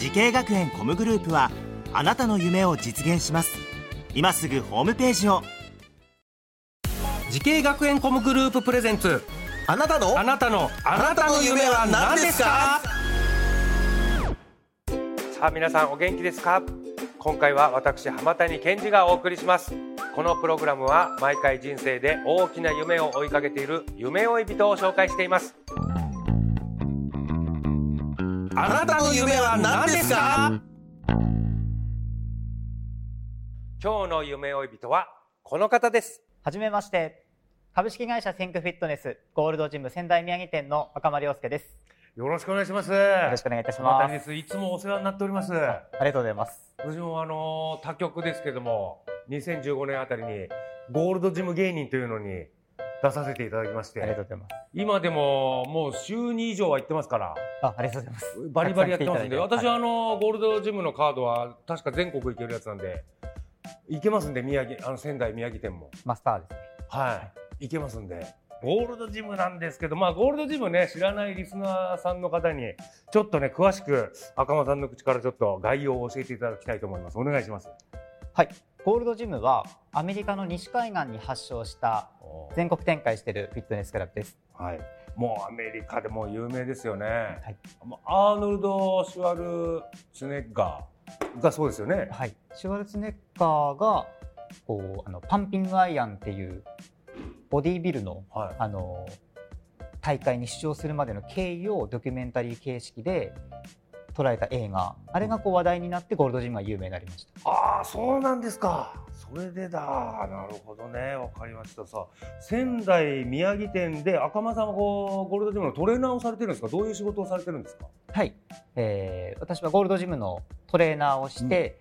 滋慶学園 COMグループはあなたの夢を実現します。今すぐホームページを。滋慶学園 COMグループプレゼンツ。あなたの？あなたの。あなたの夢は何ですか？さあ皆さんお元気ですか？今回は私浜谷健司がお送りします。このプログラムは毎回人生で大きな夢を追いかけている夢追い人を紹介していますあなたの夢は何ですか？今日の夢追い人はこの方ですはじめまして。株式会社センクフィットネスゴールドジム仙台宮城店の赤間亮介です。よろしくお願いしますよよろしくお願いいたしますいつもお世話になっておりますありがとうございます。私もあの他局ですけども2015年あたりにゴールドジム芸人というのに出させていただきましありがとてうございます。今でももう週2以上は行ってますからあ、ありがとうございます。バリバリやってますんで私はあのゴールドジムのカードは確か全国行けるやつなんで行けますんで宮城あの仙台宮城店もマスターですね。はい行けますんでゴールドジムなんですけどまあゴールドジムね知らないリスナーさんの方にちょっとね詳しく赤間さんの口からちょっと概要を教えていただきたいと思いますお願いしますはい。ゴールドジムはアメリカの西海岸に発祥した全国展開しているフィットネスクラブです。はい、もうアメリカでも有名ですよね。はいアーノルド・シュワルツェネッガーがそうですよね。はい。シュワルツェネッガーがこうあのパンピングアイアンっていうボディービルのはい。あの大会に出場するまでの経緯をドキュメンタリー形式で捉えた映画あれがこう話題になってゴールドジムが有名になりましたああ、そうなんですか。それでだ。なるほどね。わかりました。さあ、仙台宮城店で赤間さんはこうゴールドジムのトレーナーをされてるんですか？どういう仕事をされてるんですか？はい、えー私はゴールドジムのトレーナーをして、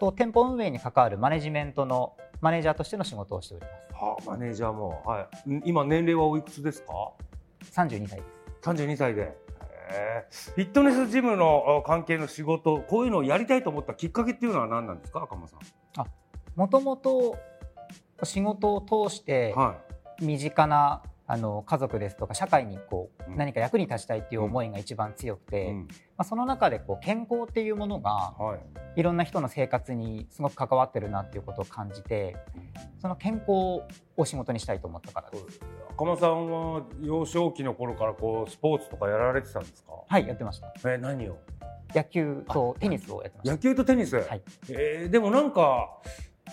と店舗運営に関わるマネジメントのマネージャーとしての仕事をしておりまはあ、マネージャーも。はい。ん今年齢はおいくつですか？す32歳です32歳で。フィットネスジムのあ関係の仕事こういうのをやりたいと思ったきっかけっていうのは何なんですか？赤間さん。もともと仕事を通しては身近なあの家族ですとか社会にこううん何か役に立ちたいっていう思いが一番強くい。て、うんまあ、その中でこう健康っていうものがはい。いろんな人の生活にすごく関わってるなっていうことを感じてその健康を仕事にしたいと思ったからです。赤間さんは幼少期の頃からこうスポーツとかやられてたんですか？はいやってましたえ何を？野球とテニスをやってました野球とテニス？はいえーでもなんか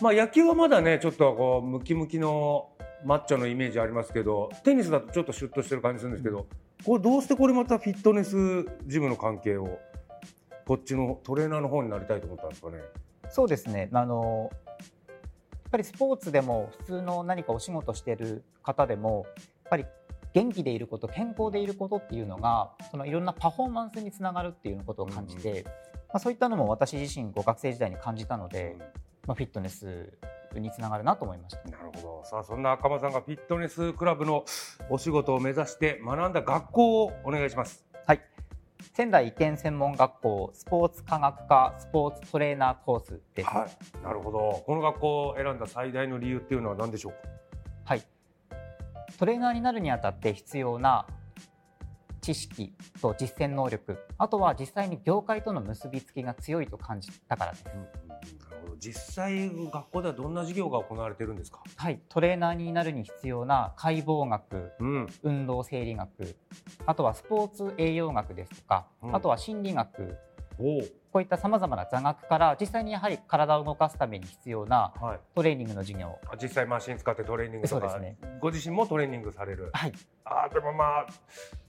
まあ野球はまだねちょっとこうムキムキのマッチョのイメージありますけどテニスだとちょっとシュッとしてる感じするんですけど、これどうしてこれまたフィットネスジムの関係をこっちのトレーナーの方になりたいと思ったんですかね？そうですね。あのやっぱりスポーツでも普通の何かお仕事している方でもやっぱり元気でいること健康でいることっていうのがそのいろんなパフォーマンスにつながるっていうことを感じて、うん。まあ、そういったのも私自身ご学生時代に感じたので、まあ、フィットネスにつながるなと思いました。なるほど。さあそんな赤間さんがフィットネスクラブのお仕事を目指して学んだ学校をお願いします。はい。仙台移転専門学校スポーツ科学科スポーツトレーナーコースです。はい、なるほど。この学校を選んだ最大の理由っていうのは何でしょうか？はい、トレーナーになるにあたって必要な知識と実践能力あとは実際に業界との結びつきが強いと感じたからです、実際学校ではどんな授業が行われてるんですか？はい、トレーナーになるに必要な解剖学うん。運動生理学あとはスポーツ栄養学ですとか、うん。あとは心理学。おこういったさまざまな座学から実際にやはり体を動かすために必要なはい。トレーニングの授業。あ実際マシン使ってトレーニングとか、そうですご自身もトレーニングされる。はい。あーでもまあ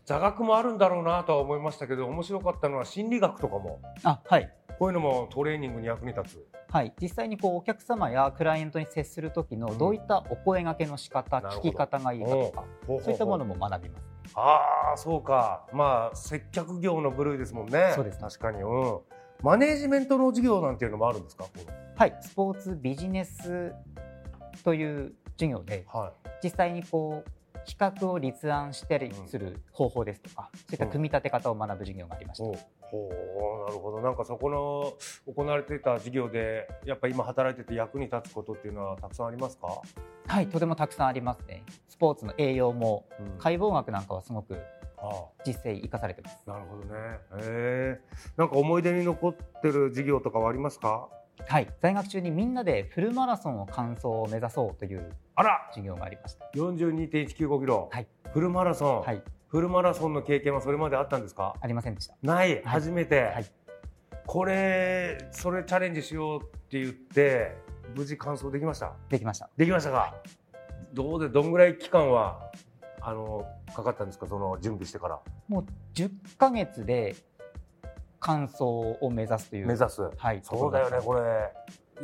座学もあるんだろうなとは思いましたけど面白かったのは心理学とかも。あはいこういうのもトレーニングに役に立つ？はい、実際にこうお客様やクライアントに接する時のどういったお声掛けの仕方、なるほど。聞き方がいいかとかそういったものも学びます。ああそうか。まあ接客業の部類ですもんね。そうですね。確かに。うん。マネージメントの授業なんていうのもあるんですか？こはい、スポーツビジネスという授業でのはい。実際にこう企画を立案したりする方法ですとか、そういった組み立て方を学ぶ授業がありました。ほうほうなるほど。なんかそこの行われていた授業でやっぱ今働いてて役に立つことっていうのはたくさんありますか、はい、とてもたくさんありますね。スポーツの栄養もうん。解剖学なんかはすごくあ実践生かされてます。あなるほどね。え。ー、なんか思い出に残ってる授業とかはありますか？はい、在学中にみんなでフルマラソンを完走を目指そうというあら！授業がありました。42.195キロ、はい。フルマラソン、はい、フルマラソンの経験はそれまであったんですか？ありませんでした。ない、初めて、はい。これそれチャレンジしようって言って無事完走できました？できました。できましたか、どうでどんぐらい期間はあのかかったんですか？その準備してから。もう10ヶ月で完走を目指すという。目指す。はい、そうだよねとここれ。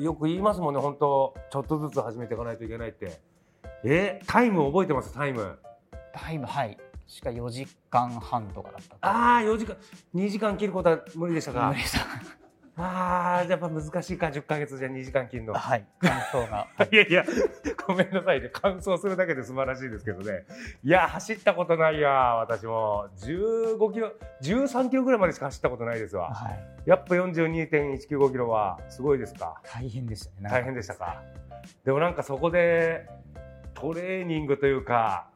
よく言いますもんね本当。ちょっとずつ始めていかないといけないって。えタイム覚えてます？タイム。タイム、はい。しか4時間半とかだったと。ああ4時間2時間切ることは無理でしたか？無理でした。ああやっぱ難しいか10ヶ月じゃ2時間切るのはい、完走が。いやいや、ごめんなさいね。完走するだけで素晴らしいですけどね。いや、走ったことないや、私も。15キロ、13キロぐらいまでしか走ったことないですわ。はい、やっぱ42.195キロはすごいですか？大変でしたね。大変でしたか？でもなんかそこでトレーニングというか、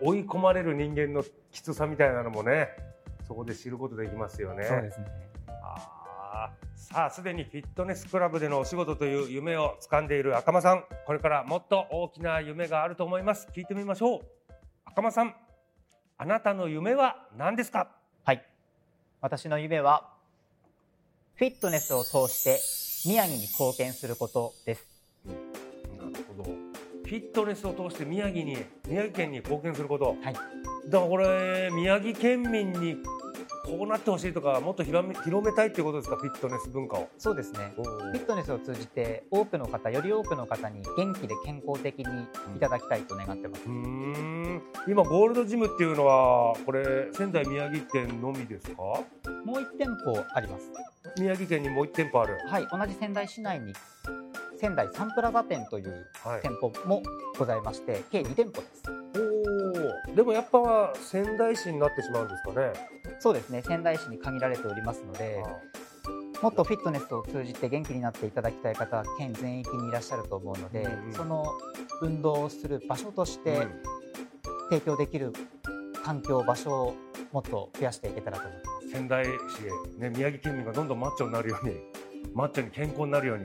追い込まれる人間のきつさみたいなのもね、そこで知ることできますよね。そうですね。あーさあすでにフィットネスクラブでのお仕事という夢を掴んでいる赤間さんこれからもっと大きな夢があると思います聞いてみましょう赤間さんあなたの夢は何ですか？はい。私の夢は、フィットネスを通して宮城に貢献することです。なるほどフィットネスを通して宮城に宮城県に貢献することはい。だからこれ宮城県民にこうなってほしいとかもっと広め広めたいっていうことですか？フィットネス文化をそうですね。フィットネスを通じて多くの方、より多くの方に元気で健康的にいただきたいと願ってます。うーん今ゴールドジムっていうのはこれ仙台宮城県のみですか？もう1店舗あります。宮城県にもう1店舗あるはい。同じ仙台市内に仙台サンプラザ店というはい。店舗もございまして、計2店舗です。おおでもやっぱ仙台市になってしまうんですかね。そうですね。仙台市に限られておりますので、もっとフィットネスを通じて元気になっていただきたい方は県全域にいらっしゃると思うので、うんうんその運動をする場所としてうん。提供できる環境場所をもっと増やしていけたらと思ってます。仙台市へ、ね、宮城県民がどんどんマッチョになるようにマッチョに健康になるように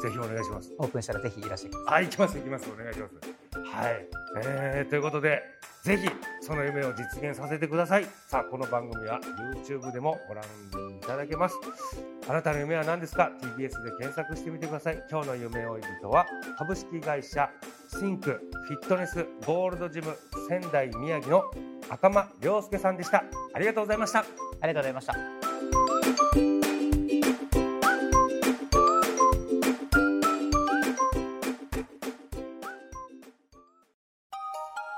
ぜひお願いします。オープンしたらぜひいらっしゃいください。行きます行きます。お願いします。はい、えー、ということでぜひその夢を実現させてください。さあこの番組は YouTube でもご覧いただけます。あなたの夢は何ですか？TBS で検索してみてください。今日の夢追い人は株式会社シンクフィットネスゴールドジム仙台宮城の赤間亮介さんでした。ありがとうございました。ありがとうございました。